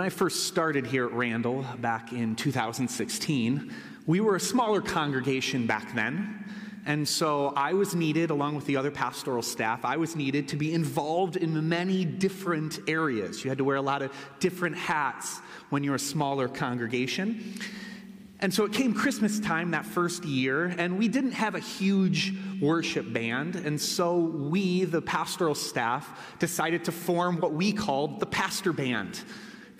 When I first started here at Randall back in 2016, we were a smaller congregation back then. And so I was needed, along with the other pastoral staff, I was needed to be involved in many different areas. You had to wear a lot of different hats when you're a smaller congregation. And so it came Christmas time that first year, and we didn't have a huge worship band. And so we, the pastoral staff, decided to form what we called the pastor band.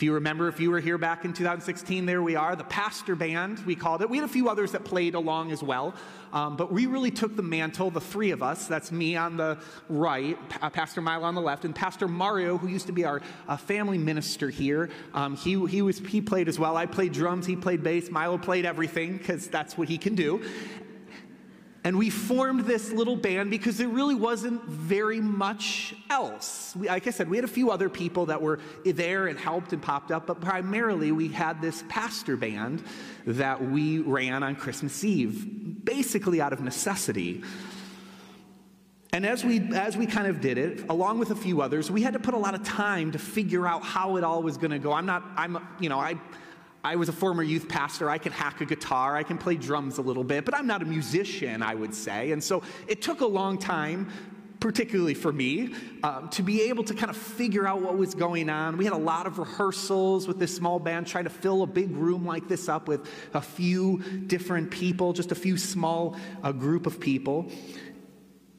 If you remember, if you were here back in 2016, there we are, the pastor band, we called it. We had a few others that played along as well, um, but we really took the mantle, the three of us. That's me on the right, uh, Pastor Milo on the left, and Pastor Mario, who used to be our uh, family minister here. Um, he, he, was, he played as well. I played drums, he played bass, Milo played everything because that's what he can do. And we formed this little band because there really wasn't very much else. We, like I said, we had a few other people that were there and helped and popped up, but primarily we had this pastor band that we ran on Christmas Eve, basically out of necessity. And as we, as we kind of did it, along with a few others, we had to put a lot of time to figure out how it all was going to go. I'm not, I'm, you know, I, I was a former youth pastor. I can hack a guitar. I can play drums a little bit, but I'm not a musician, I would say. And so it took a long time, particularly for me, um, to be able to kind of figure out what was going on. We had a lot of rehearsals with this small band, trying to fill a big room like this up with a few different people, just a few small uh, group of people.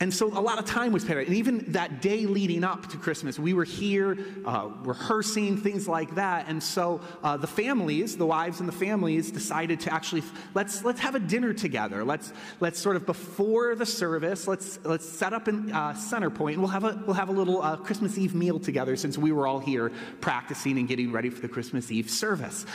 And so a lot of time was spent. And even that day leading up to Christmas, we were here uh, rehearsing, things like that. And so uh, the families, the wives and the families, decided to actually let's let's have a dinner together. Let's let's sort of before the service, let's let's set up in uh, center point, and we'll have a we'll have a little uh, Christmas Eve meal together since we were all here practicing and getting ready for the Christmas Eve service.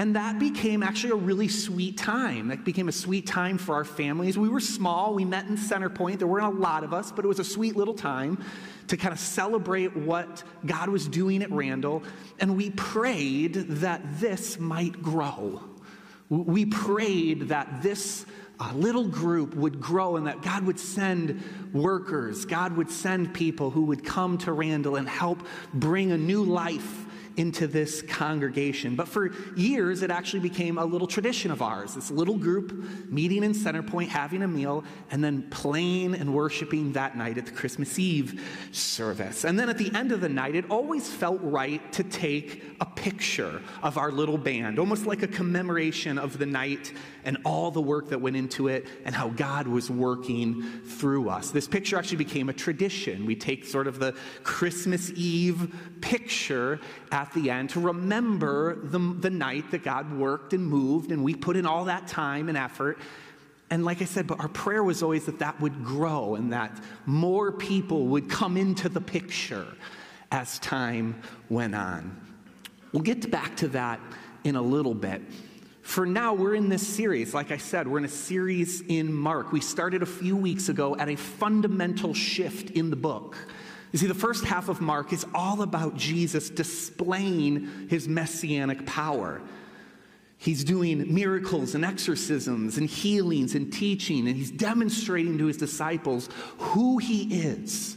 And that became actually a really sweet time. That became a sweet time for our families. We were small, we met in Center Point. There weren't a lot of us, but it was a sweet little time to kind of celebrate what God was doing at Randall. And we prayed that this might grow. We prayed that this uh, little group would grow and that God would send workers, God would send people who would come to Randall and help bring a new life into this congregation. But for years, it actually became a little tradition of ours this little group meeting in Center Point, having a meal, and then playing and worshiping that night at the Christmas Eve service. And then at the end of the night, it always felt right to take a picture of our little band, almost like a commemoration of the night and all the work that went into it and how God was working through us. This picture actually became a tradition. We take sort of the Christmas Eve picture at the end to remember the, the night that God worked and moved, and we put in all that time and effort. And like I said, but our prayer was always that that would grow and that more people would come into the picture as time went on. We'll get back to that in a little bit. For now, we're in this series. Like I said, we're in a series in Mark. We started a few weeks ago at a fundamental shift in the book. You see, the first half of Mark is all about Jesus displaying his messianic power. He's doing miracles and exorcisms and healings and teaching, and he's demonstrating to his disciples who he is.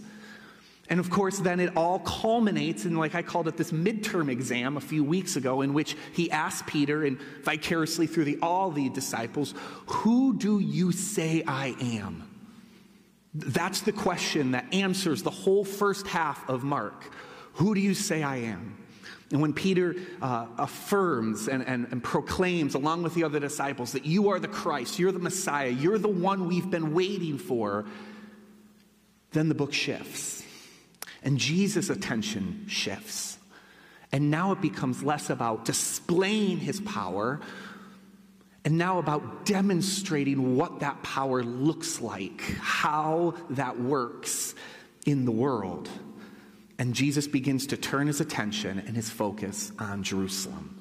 And of course, then it all culminates in, like I called it, this midterm exam a few weeks ago, in which he asked Peter and vicariously through the, all the disciples, Who do you say I am? That's the question that answers the whole first half of Mark. Who do you say I am? And when Peter uh, affirms and, and, and proclaims, along with the other disciples, that you are the Christ, you're the Messiah, you're the one we've been waiting for, then the book shifts. And Jesus' attention shifts. And now it becomes less about displaying his power and now about demonstrating what that power looks like, how that works in the world. And Jesus begins to turn his attention and his focus on Jerusalem.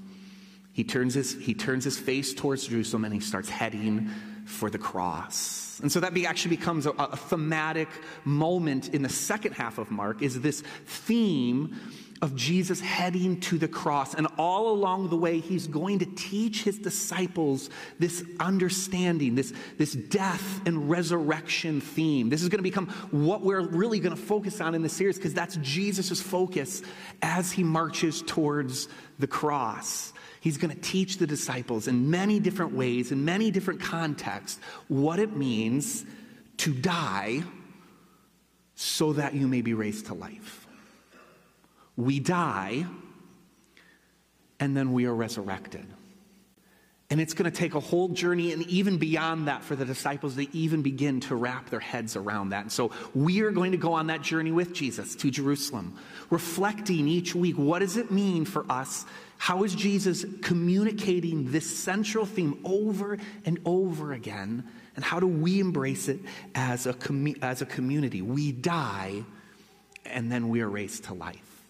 He turns his, he turns his face towards Jerusalem and he starts heading for the cross. And so that be, actually becomes a, a thematic moment in the second half of Mark is this theme of Jesus heading to the cross. And all along the way, he's going to teach his disciples this understanding, this, this death and resurrection theme. This is going to become what we're really going to focus on in the series because that's Jesus' focus as he marches towards the cross. He's going to teach the disciples in many different ways, in many different contexts, what it means to die so that you may be raised to life we die, and then we are resurrected. And it's going to take a whole journey and even beyond that for the disciples to even begin to wrap their heads around that. And so we are going to go on that journey with Jesus to Jerusalem, reflecting each week what does it mean for us? How is Jesus communicating this central theme over and over again? And how do we embrace it as a, as a community? We die and then we are raised to life.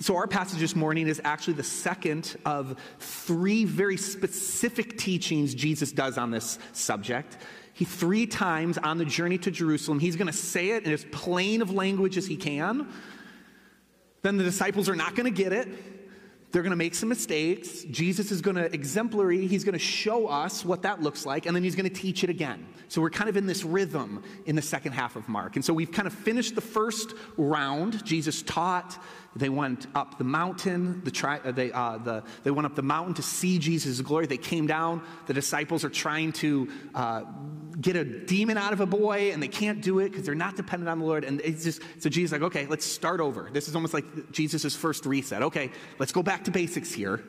So, our passage this morning is actually the second of three very specific teachings Jesus does on this subject. He three times on the journey to Jerusalem, he's going to say it in as plain of language as he can. Then the disciples are not going to get it. They're going to make some mistakes. Jesus is going to exemplary, he's going to show us what that looks like, and then he's going to teach it again. So we're kind of in this rhythm in the second half of Mark. And so we've kind of finished the first round. Jesus taught, they went up the mountain. The tri- uh, they, uh, the, they went up the mountain to see Jesus' glory. They came down. The disciples are trying to uh, get a demon out of a boy, and they can't do it because they're not dependent on the Lord. And it's just so Jesus is like, okay, let's start over. This is almost like Jesus' first reset. Okay, let's go back to basics here.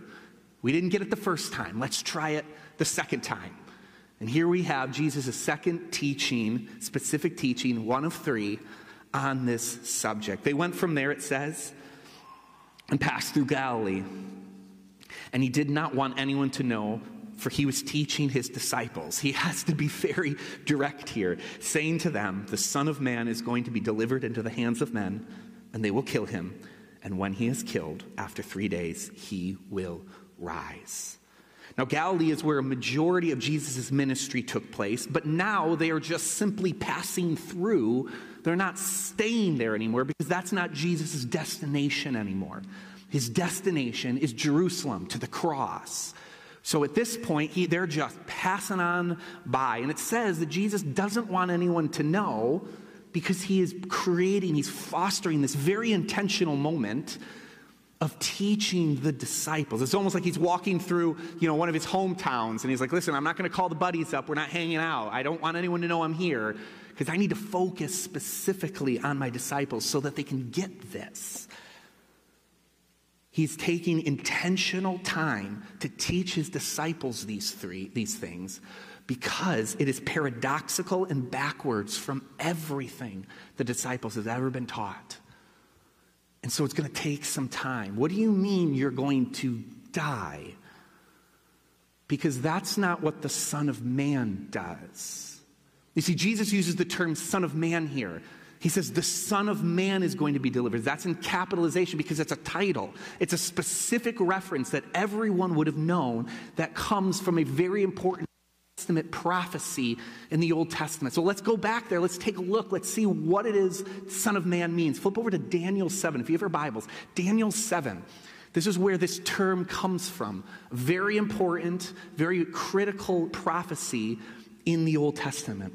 We didn't get it the first time. Let's try it the second time. And here we have Jesus' second teaching, specific teaching, one of three, on this subject. They went from there, it says, and passed through Galilee. And he did not want anyone to know, for he was teaching his disciples. He has to be very direct here, saying to them, The Son of Man is going to be delivered into the hands of men, and they will kill him. And when he is killed, after three days, he will rise. Now, Galilee is where a majority of Jesus' ministry took place, but now they are just simply passing through. They're not staying there anymore because that's not Jesus' destination anymore. His destination is Jerusalem to the cross. So at this point, he, they're just passing on by. And it says that Jesus doesn't want anyone to know because he is creating, he's fostering this very intentional moment of teaching the disciples. It's almost like he's walking through, you know, one of his hometowns and he's like, "Listen, I'm not going to call the buddies up. We're not hanging out. I don't want anyone to know I'm here because I need to focus specifically on my disciples so that they can get this." He's taking intentional time to teach his disciples these three these things because it is paradoxical and backwards from everything the disciples have ever been taught. And so it's going to take some time. What do you mean you're going to die? Because that's not what the Son of Man does. You see, Jesus uses the term Son of Man here. He says the Son of Man is going to be delivered. That's in capitalization because it's a title. It's a specific reference that everyone would have known that comes from a very important Testament prophecy in the Old Testament. So let's go back there. Let's take a look. Let's see what it is Son of Man means. Flip over to Daniel 7. If you have your Bibles, Daniel 7. This is where this term comes from. Very important, very critical prophecy in the Old Testament.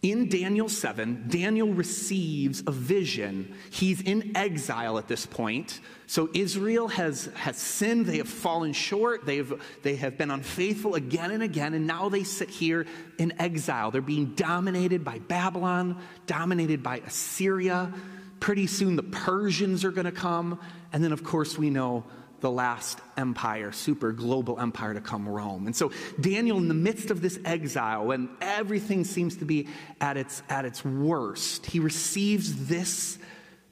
In Daniel 7, Daniel receives a vision. He's in exile at this point. So Israel has, has sinned. They have fallen short. They've, they have been unfaithful again and again. And now they sit here in exile. They're being dominated by Babylon, dominated by Assyria. Pretty soon the Persians are going to come. And then, of course, we know the last empire, super global empire to come, Rome. And so Daniel, in the midst of this exile, when everything seems to be at its, at its worst, he receives this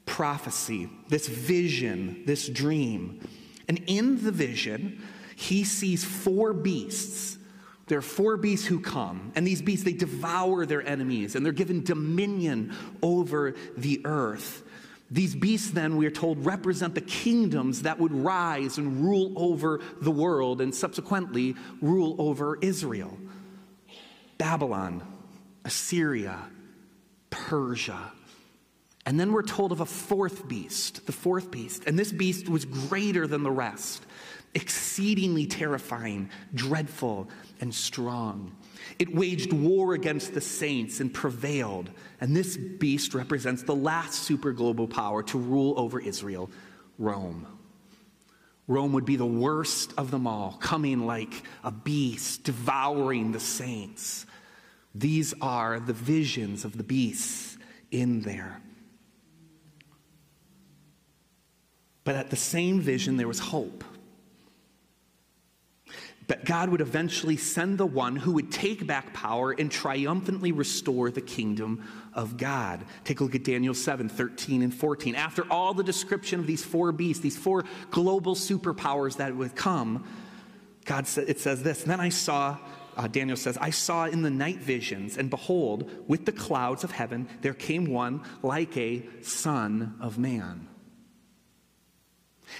prophecy, this vision, this dream. And in the vision, he sees four beasts. There are four beasts who come, and these beasts, they devour their enemies, and they're given dominion over the earth. These beasts, then, we are told, represent the kingdoms that would rise and rule over the world and subsequently rule over Israel Babylon, Assyria, Persia. And then we're told of a fourth beast, the fourth beast. And this beast was greater than the rest, exceedingly terrifying, dreadful, and strong. It waged war against the saints and prevailed. And this beast represents the last super global power to rule over Israel Rome. Rome would be the worst of them all, coming like a beast, devouring the saints. These are the visions of the beasts in there. But at the same vision, there was hope that God would eventually send the one who would take back power and triumphantly restore the kingdom of God. Take a look at Daniel 7 13 and 14. After all the description of these four beasts, these four global superpowers that would come, God said, it says this. And then I saw, uh, Daniel says, I saw in the night visions, and behold, with the clouds of heaven, there came one like a son of man.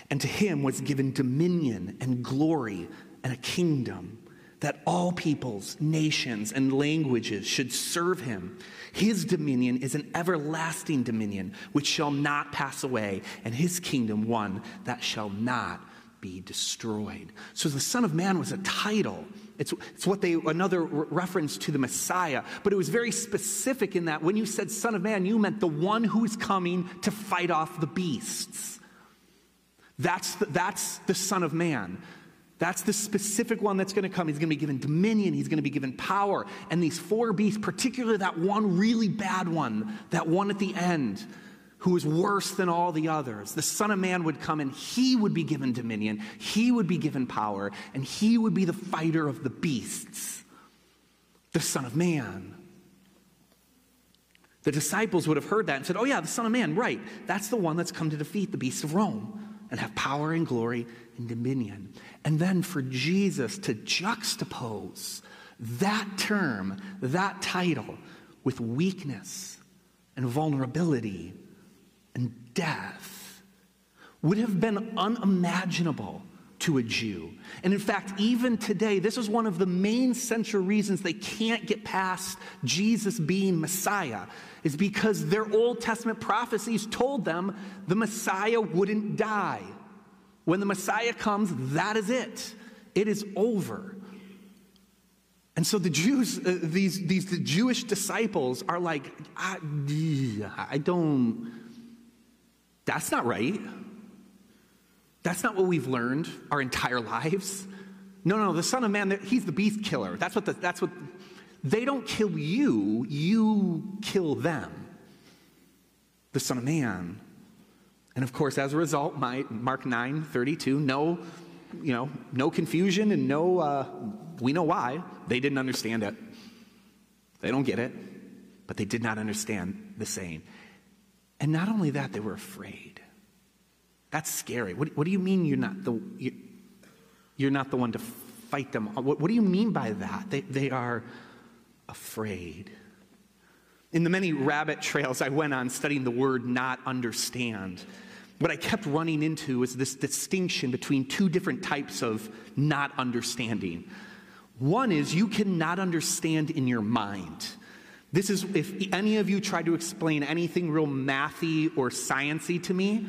And to him was given dominion and glory and a kingdom that all peoples, nations, and languages should serve him. His dominion is an everlasting dominion which shall not pass away, and his kingdom one that shall not be destroyed. So the Son of Man was a title. It's, it's what they, another reference to the Messiah, but it was very specific in that when you said Son of Man, you meant the one who is coming to fight off the beasts. That's the, that's the Son of Man. That's the specific one that's going to come. He's going to be given dominion. He's going to be given power. And these four beasts, particularly that one really bad one, that one at the end, who is worse than all the others, the Son of Man would come and he would be given dominion. He would be given power. And he would be the fighter of the beasts, the Son of Man. The disciples would have heard that and said, Oh, yeah, the Son of Man, right. That's the one that's come to defeat the beasts of Rome and have power and glory and dominion. And then for Jesus to juxtapose that term, that title, with weakness and vulnerability and death would have been unimaginable to a Jew. And in fact, even today, this is one of the main central reasons they can't get past Jesus being Messiah, is because their Old Testament prophecies told them the Messiah wouldn't die. When the Messiah comes, that is it. It is over. And so the Jews, uh, these, these the Jewish disciples are like, I, I don't, that's not right. That's not what we've learned our entire lives. No, no, the Son of Man, he's the beast killer. That's what the, that's what, they don't kill you, you kill them. The Son of Man and of course, as a result, my, Mark 9 32, no, you know, no confusion and no, uh, we know why. They didn't understand it. They don't get it, but they did not understand the saying. And not only that, they were afraid. That's scary. What, what do you mean you're not the, you, are not the one to fight them? What, what do you mean by that? They, they are afraid. In the many rabbit trails I went on studying the word not understand, what I kept running into was this distinction between two different types of not understanding. One is you cannot understand in your mind. This is if any of you try to explain anything real mathy or sciency to me,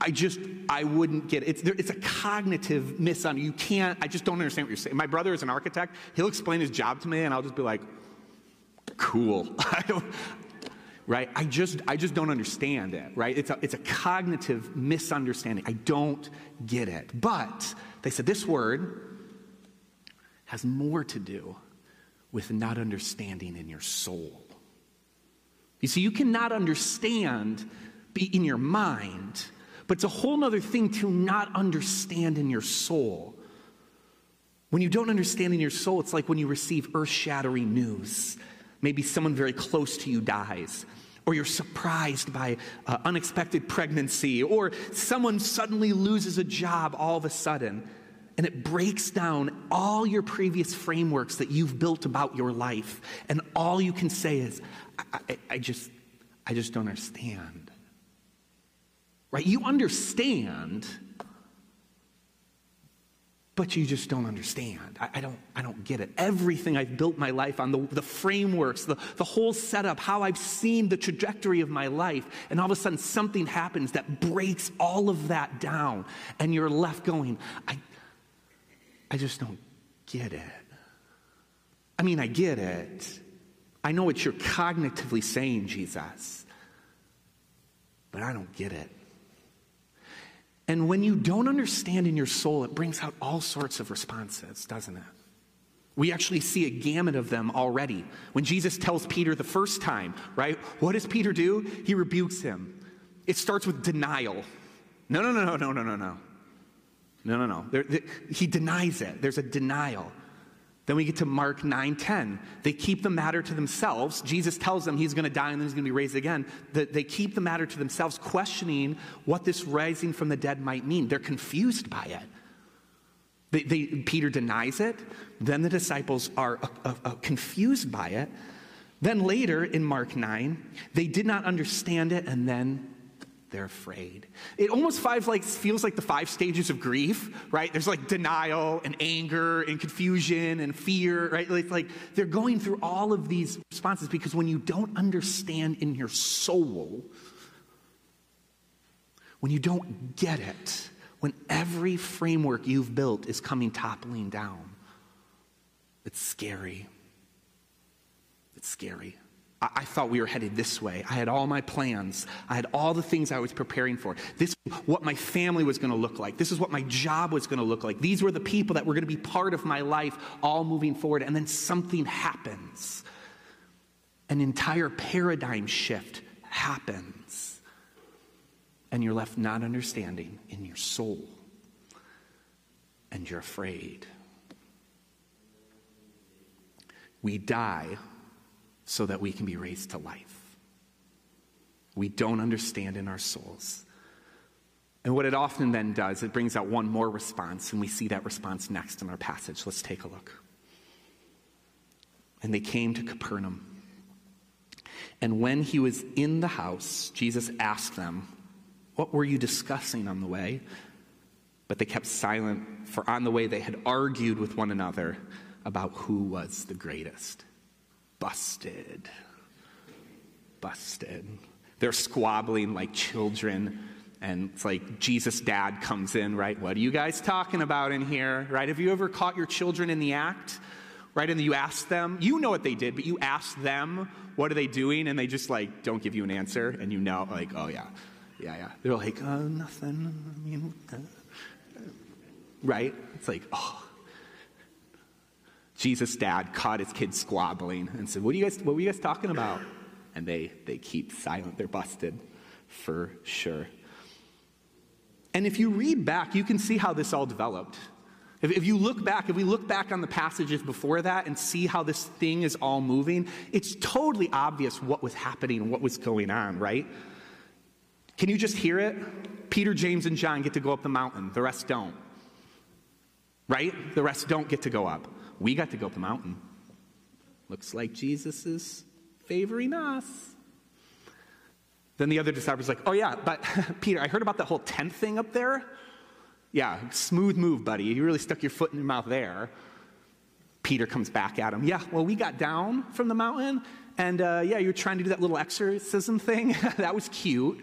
I just I wouldn't get it. It's, it's a cognitive misunderstanding. You can't. I just don't understand what you're saying. My brother is an architect. He'll explain his job to me, and I'll just be like, "Cool." I don't right? I just, I just don't understand it, right? It's a, it's a cognitive misunderstanding. I don't get it. But they said this word has more to do with not understanding in your soul. You see, you cannot understand be in your mind, but it's a whole other thing to not understand in your soul. When you don't understand in your soul, it's like when you receive earth shattering news. Maybe someone very close to you dies or you're surprised by uh, unexpected pregnancy, or someone suddenly loses a job all of a sudden, and it breaks down all your previous frameworks that you've built about your life, and all you can say is, I, I, I just, I just don't understand. Right? You understand, but you just don't understand. I, I, don't, I don't get it. Everything I've built my life on, the, the frameworks, the, the whole setup, how I've seen the trajectory of my life, and all of a sudden something happens that breaks all of that down, and you're left going, I, I just don't get it. I mean, I get it. I know what you're cognitively saying, Jesus, but I don't get it. And when you don't understand in your soul, it brings out all sorts of responses, doesn't it? We actually see a gamut of them already. When Jesus tells Peter the first time, right? What does Peter do? He rebukes him. It starts with denial. No, no, no, no, no, no, no, no. No, no, no. There, there, he denies it. There's a denial. Then we get to Mark 9:10. They keep the matter to themselves. Jesus tells them he's going to die and then he's going to be raised again. They keep the matter to themselves, questioning what this rising from the dead might mean. They're confused by it. They, they, Peter denies it. Then the disciples are uh, uh, uh, confused by it. Then later in Mark 9, they did not understand it, and then they're afraid. It almost five like feels like the five stages of grief, right? There's like denial and anger and confusion and fear, right? It's like they're going through all of these responses because when you don't understand in your soul, when you don't get it, when every framework you've built is coming toppling down, it's scary. It's scary. I, thought we were headed this way. I had all my plans. I had all the things I was preparing for. This what my family was going to look like. This is what my job was going to look like. These were the people that were going to be part of my life all moving forward. And then something happens. An entire paradigm shift happens. And you're left not understanding in your soul. And you're afraid. We die so that we can be raised to life. We don't understand in our souls. And what it often then does, it brings out one more response, and we see that response next in our passage. Let's take a look. And they came to Capernaum. And when he was in the house, Jesus asked them, What were you discussing on the way? But they kept silent, for on the way they had argued with one another about who was the greatest busted. Busted. They're squabbling like children. And it's like Jesus' dad comes in, right? What are you guys talking about in here, right? Have you ever caught your children in the act, right? And you ask them, you know what they did, but you ask them, what are they doing? And they just like don't give you an answer. And you know, like, oh yeah, yeah, yeah. They're like, oh, nothing. I mean, uh, right? It's like, oh, Jesus' dad caught his kids squabbling and said, What, are you guys, what were you guys talking about? And they, they keep silent. They're busted for sure. And if you read back, you can see how this all developed. If, if, you look back, if we look back on the passages before that and see how this thing is all moving, it's totally obvious what was happening and what was going on, right? Can you just hear it? Peter, James, and John get to go up the mountain, the rest don't. Right? The rest don't get to go up. We got to go up the mountain. Looks like Jesus is favoring us. Then the other disciples like, oh yeah, but Peter, I heard about the whole tent thing up there. Yeah, smooth move, buddy. You really stuck your foot in your mouth there. Peter comes back at him. Yeah, well, we got down from the mountain, and uh, yeah, you were trying to do that little exorcism thing. that was cute.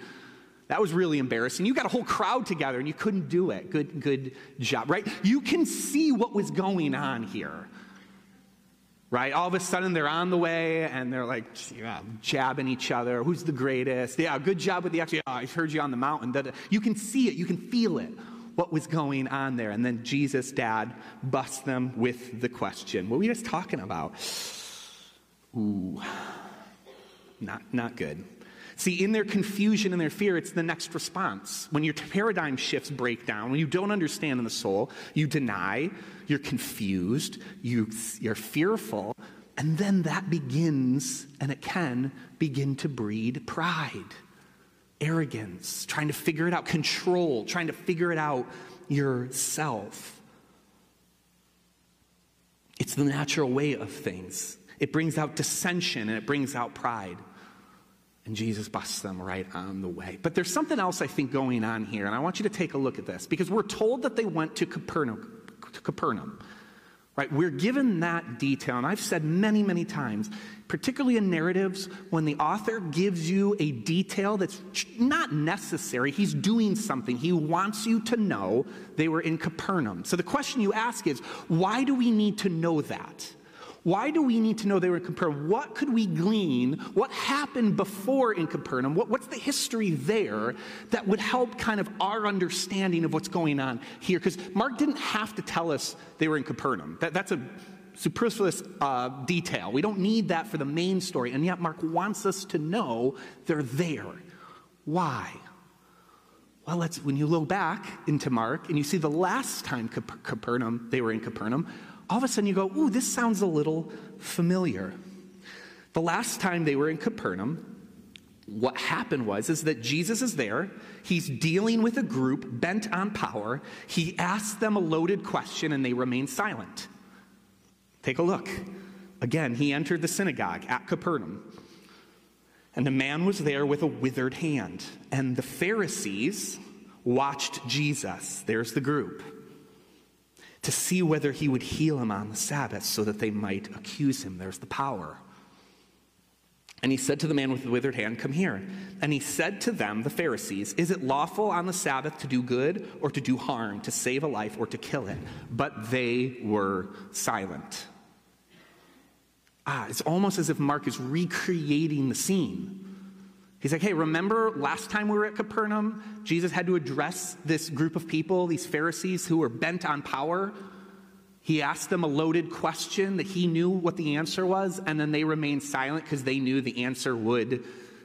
That was really embarrassing. You got a whole crowd together and you couldn't do it. Good, good job, right? You can see what was going on here. Right? All of a sudden they're on the way and they're like yeah, jabbing each other. Who's the greatest? Yeah, good job with the extra. Oh, I heard you on the mountain. You can see it, you can feel it, what was going on there. And then Jesus' dad busts them with the question What were we just talking about? Ooh, not, not good. See, in their confusion and their fear, it's the next response. When your paradigm shifts break down, when you don't understand in the soul, you deny, you're confused, you, you're fearful, and then that begins, and it can begin to breed pride, arrogance, trying to figure it out, control, trying to figure it out yourself. It's the natural way of things. It brings out dissension and it brings out pride. And Jesus busts them right on the way. But there's something else I think going on here, and I want you to take a look at this because we're told that they went to Capernaum. to Capernaum. Right? We're given that detail, and I've said many, many times, particularly in narratives, when the author gives you a detail that's not necessary, he's doing something. He wants you to know they were in Capernaum. So the question you ask is, why do we need to know that? Why do we need to know they were in Capernaum? What could we glean? What happened before in Capernaum? What, what's the history there that would help kind of our understanding of what's going on here? Because Mark didn't have to tell us they were in Capernaum. That, that's a superfluous uh, detail. We don't need that for the main story. And yet, Mark wants us to know they're there. Why? Well, let's, when you look back into Mark and you see the last time Capernaum, they were in Capernaum, all of a sudden you go, ooh, this sounds a little familiar. The last time they were in Capernaum, what happened was is that Jesus is there. He's dealing with a group bent on power. He asks them a loaded question and they remain silent. Take a look. Again, he entered the synagogue at Capernaum. And a man was there with a withered hand. And the Pharisees watched Jesus. There's the group to see whether he would heal him on the Sabbath so that they might accuse him. There's the power. And he said to the man with the withered hand, Come here. And he said to them, the Pharisees, Is it lawful on the Sabbath to do good or to do harm, to save a life or to kill it? But they were silent. Ah, it's almost as if Mark is recreating the scene. He's like, hey, remember last time we were at Capernaum? Jesus had to address this group of people, these Pharisees who were bent on power. He asked them a loaded question that he knew what the answer was, and then they remained silent because they knew the answer would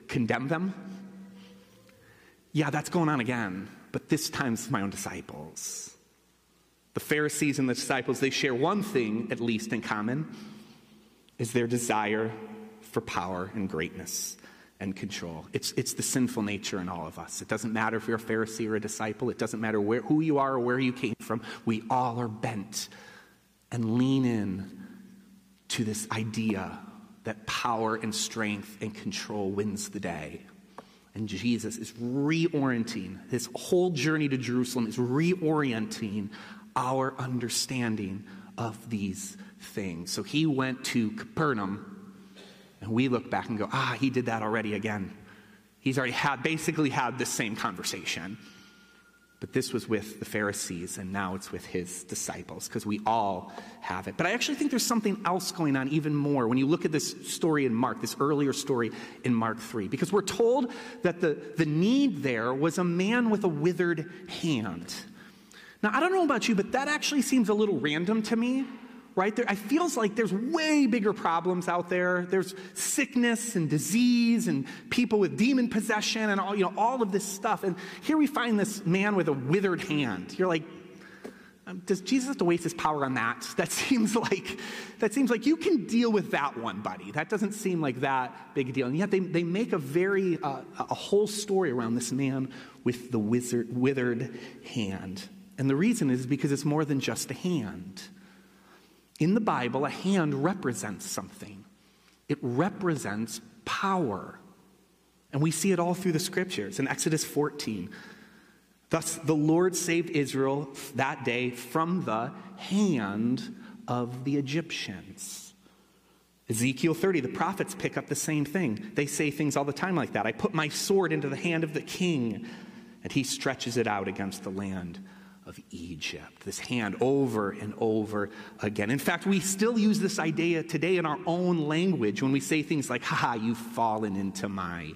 condemn them. Yeah, that's going on again, but this time it's my own disciples. The Pharisees and the disciples, they share one thing, at least, in common, is their desire for power and greatness and control. It's, it's the sinful nature in all of us. It doesn't matter if you're a Pharisee or a disciple, it doesn't matter where, who you are or where you came from. We all are bent and lean in to this idea that power and strength and control wins the day. And Jesus is reorienting, his whole journey to Jerusalem is reorienting our understanding of these things. So he went to Capernaum and we look back and go, ah, he did that already again. He's already had, basically had this same conversation. But this was with the Pharisees, and now it's with his disciples, because we all have it. But I actually think there's something else going on even more when you look at this story in Mark, this earlier story in Mark 3, because we're told that the, the need there was a man with a withered hand. Now, I don't know about you, but that actually seems a little random to me right? There, it feels like there's way bigger problems out there. There's sickness and disease and people with demon possession and all, you know, all of this stuff. And here we find this man with a withered hand. You're like, um, does Jesus have to waste his power on that? That seems like that seems like you can deal with that one, buddy. That doesn't seem like that big a deal. And yet they, they make a very uh, a whole story around this man with the wizard, withered hand. And the reason is because it's more than just a hand. In the Bible, a hand represents something, it represents power. And we see it all through the scriptures. In Exodus 14, thus the Lord saved Israel that day from the hand of the Egyptians. Ezekiel 30, the prophets pick up the same thing. They say things all the time like that. I put my sword into the hand of the king, and he stretches it out against the land of Egypt. This hand over and over again. In fact, we still use this idea today in our own language when we say things like, ha, you've fallen into my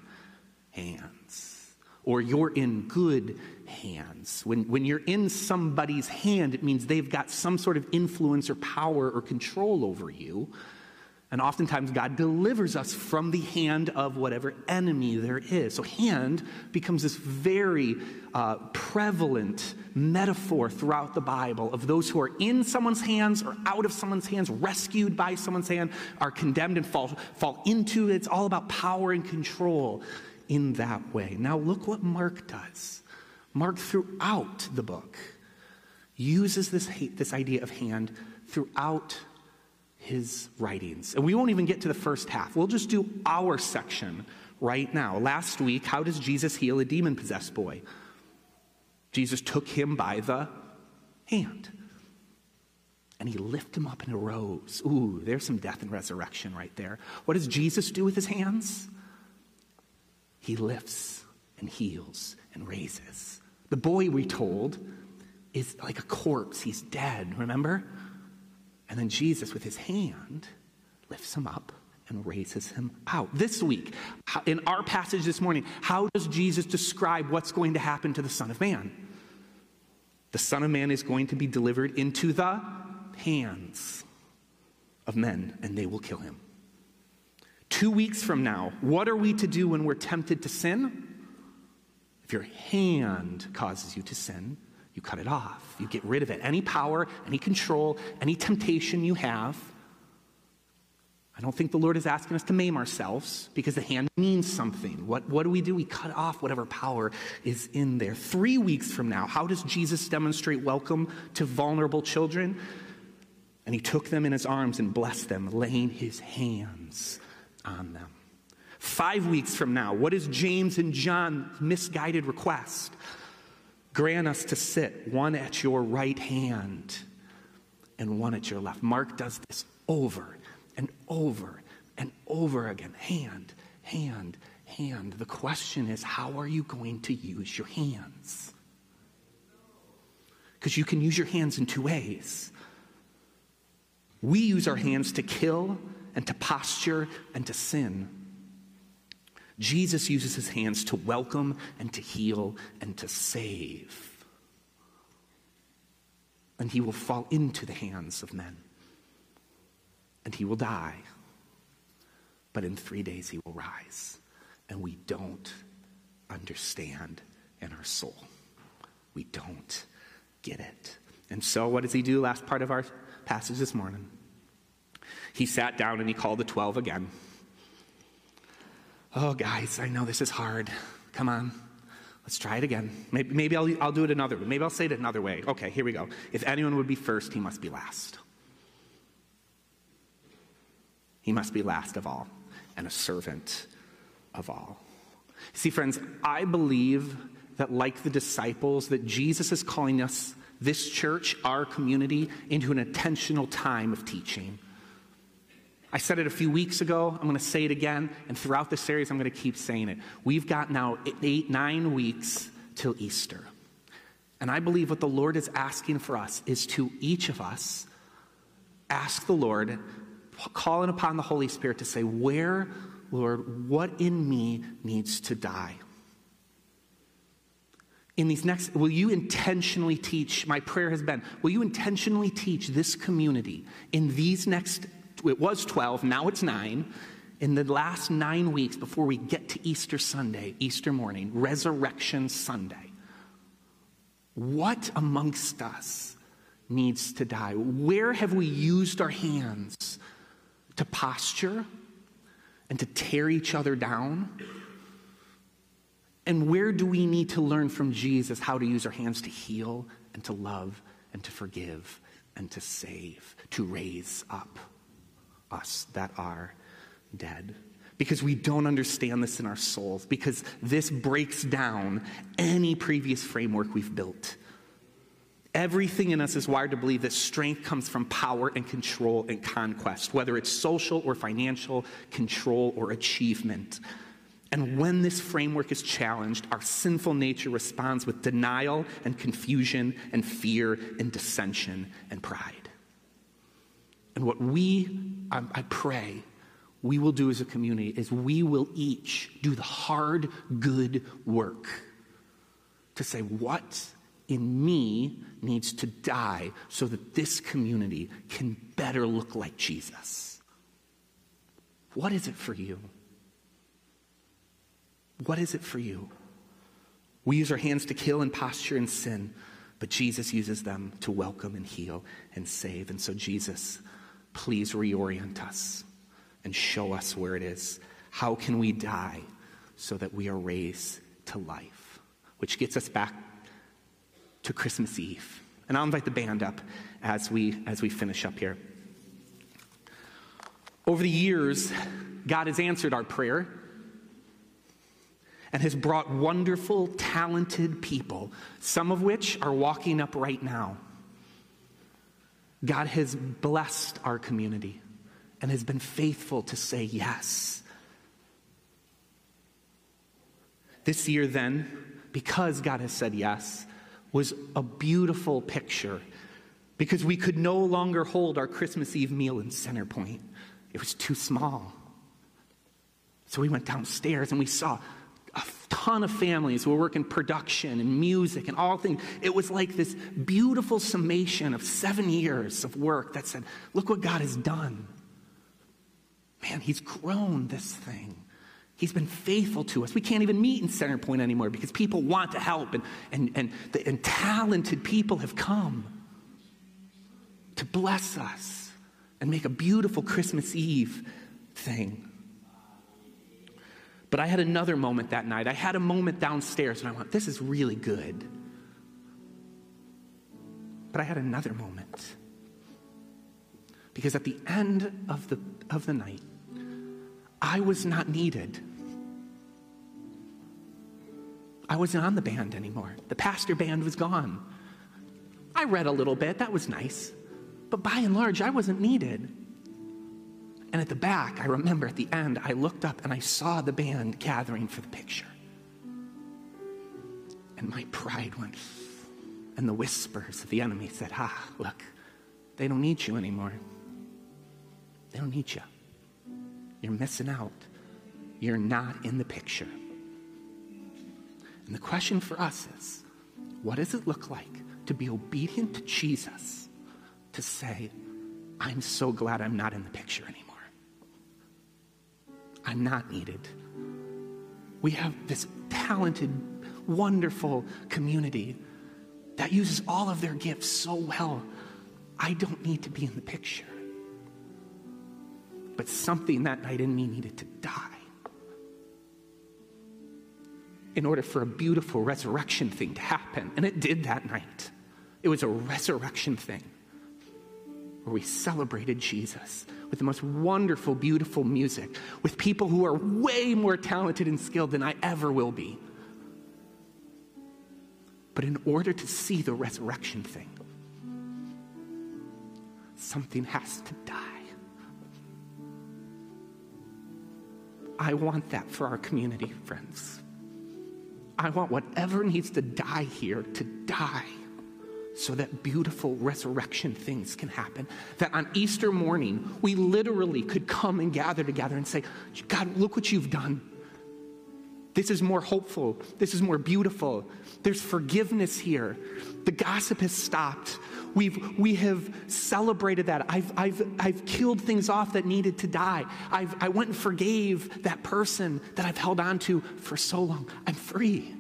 hands. Or you're in good hands. When, when you're in somebody's hand, it means they've got some sort of influence or power or control over you. And oftentimes, God delivers us from the hand of whatever enemy there is. So, hand becomes this very uh, prevalent metaphor throughout the Bible of those who are in someone's hands or out of someone's hands, rescued by someone's hand, are condemned and fall, fall into it. It's all about power and control in that way. Now, look what Mark does. Mark, throughout the book, uses this, this idea of hand throughout his writings. And we won't even get to the first half. We'll just do our section right now. Last week, how does Jesus heal a demon possessed boy? Jesus took him by the hand. and he lifted him up and arose. Ooh, there's some death and resurrection right there. What does Jesus do with his hands? He lifts and heals and raises. The boy, we told, is like a corpse. He's dead, remember? And then Jesus, with his hand, lifts him up and raises him out. This week, in our passage this morning, how does Jesus describe what's going to happen to the Son of Man? The Son of Man is going to be delivered into the hands of men, and they will kill him. Two weeks from now, what are we to do when we're tempted to sin? If your hand causes you to sin, you cut it off. You get rid of it. Any power, any control, any temptation you have. I don't think the Lord is asking us to maim ourselves because the hand means something. What, what do we do? We cut off whatever power is in there. Three weeks from now, how does Jesus demonstrate welcome to vulnerable children? And he took them in his arms and blessed them, laying his hands on them. Five weeks from now, what is James and John's misguided request? Grant us to sit one at your right hand and one at your left. Mark does this over and over and over again. Hand, hand, hand. The question is how are you going to use your hands? Because you can use your hands in two ways. We use our hands to kill and to posture and to sin. Jesus uses his hands to welcome and to heal and to save. And he will fall into the hands of men. And he will die. But in three days he will rise. And we don't understand in our soul. We don't get it. And so, what does he do? Last part of our passage this morning. He sat down and he called the 12 again. Oh, guys, I know this is hard. Come on. Let's try it again. Maybe, maybe I'll, I'll do it another way. Maybe I'll say it another way. Okay, here we go. If anyone would be first, he must be last. He must be last of all and a servant of all. See, friends, I believe that, like the disciples, that Jesus is calling us, this church, our community, into an intentional time of teaching. I said it a few weeks ago. I'm going to say it again. And throughout the series, I'm going to keep saying it. We've got now eight, nine weeks till Easter. And I believe what the Lord is asking for us is to each of us ask the Lord, calling upon the Holy Spirit to say, Where, Lord, what in me needs to die? In these next, will you intentionally teach? My prayer has been, will you intentionally teach this community in these next it was 12, now it's nine. In the last nine weeks before we get to Easter Sunday, Easter morning, Resurrection Sunday, what amongst us needs to die? Where have we used our hands to posture and to tear each other down? And where do we need to learn from Jesus how to use our hands to heal and to love and to forgive and to save, to raise up? Us that are dead. Because we don't understand this in our souls, because this breaks down any previous framework we've built. Everything in us is wired to believe that strength comes from power and control and conquest, whether it's social or financial, control or achievement. And when this framework is challenged, our sinful nature responds with denial and confusion and fear and dissension and pride. And what we, I, I pray, we will do as a community is we will each do the hard, good work to say, what in me needs to die so that this community can better look like Jesus? What is it for you? What is it for you? We use our hands to kill and posture and sin, but Jesus uses them to welcome and heal and save. And so, Jesus, please reorient us and show us where it is. How can we die so that we are raised to life? Which gets us back to Christmas Eve. And I'll invite the band up as we, as we finish up here. Over the years, God has answered our prayer and has brought wonderful, talented people, some of which are walking up right now God has blessed our community and has been faithful to say yes. This year, then, because God has said yes, was a beautiful picture because we could no longer hold our Christmas Eve meal in Centerpoint. It was too small. So we went downstairs and we saw ton of families who were working production and music and all things. It was like this beautiful summation of seven years of work that said, look what God has done. Man, He's grown this thing. He's been faithful to us. We can't even meet in Centerpoint anymore because people want to help and, and, and, the, and talented people have come to bless us and make a beautiful Christmas Eve thing. But I had another moment that night. I had a moment downstairs and I went, this is really good. But I had another moment. Because at the end of the, of the night, I was not needed. I wasn't on the band anymore. The pastor band was gone. I read a little bit, that was nice. But by and large, I wasn't needed. And at the back, I remember at the end, I looked up and I saw the band gathering for the picture. And my pride went, and the whispers of the enemy said, Ah, look, they don't need you anymore. They don't need you. You're missing out. You're not in the picture. And the question for us is what does it look like to be obedient to Jesus to say, I'm so glad I'm not in the picture anymore? I'm not needed. We have this talented, wonderful community that uses all of their gifts so well. I don't need to be in the picture. But something that night in me needed to die in order for a beautiful resurrection thing to happen. And it did that night. It was a resurrection thing where we celebrated Jesus with the most wonderful, beautiful music, with people who are way more talented and skilled than I ever will be. But in order to see the resurrection thing, something has to die. I want that for our community, friends. I want whatever needs to die here to die so that beautiful resurrection things can happen. That on Easter morning, we literally could come and gather together and say, God, look what you've done. This is more hopeful. This is more beautiful. There's forgiveness here. The gossip has stopped. We've, we have celebrated that. I've, I've, I've killed things off that needed to die. I've, I went and forgave that person that I've held on to for so long. I'm free.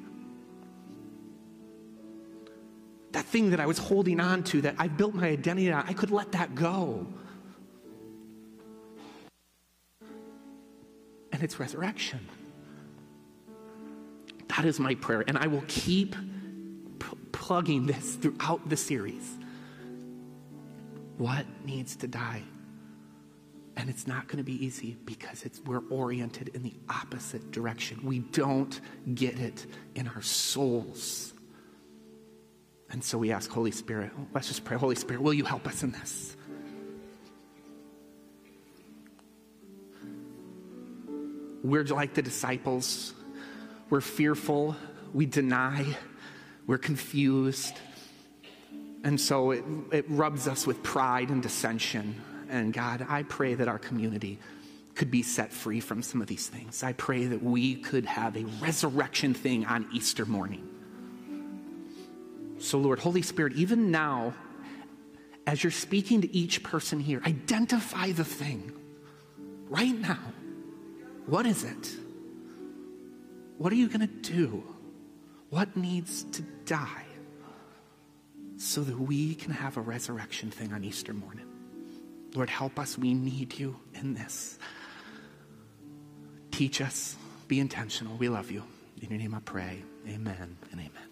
Thing that I was holding on to, that I built my identity on, I could let that go. And it's resurrection. That is my prayer. And I will keep p- plugging this throughout the series. What needs to die? And it's not going to be easy because it's, we're oriented in the opposite direction. We don't get it in our souls. And so we ask, Holy Spirit, let's just pray, Holy Spirit, will you help us in this? We're like the disciples. We're fearful. We deny. We're confused. And so it, it rubs us with pride and dissension. And God, I pray that our community could be set free from some of these things. I pray that we could have a resurrection thing on Easter morning so, Lord, Holy Spirit, even now, as you're speaking to each person here, identify the thing right now. What is it? What are you going to do? What needs to die so that we can have a resurrection thing on Easter morning? Lord, help us. We need you in this. Teach us. Be intentional. We love you. In your name I pray. Amen and amen.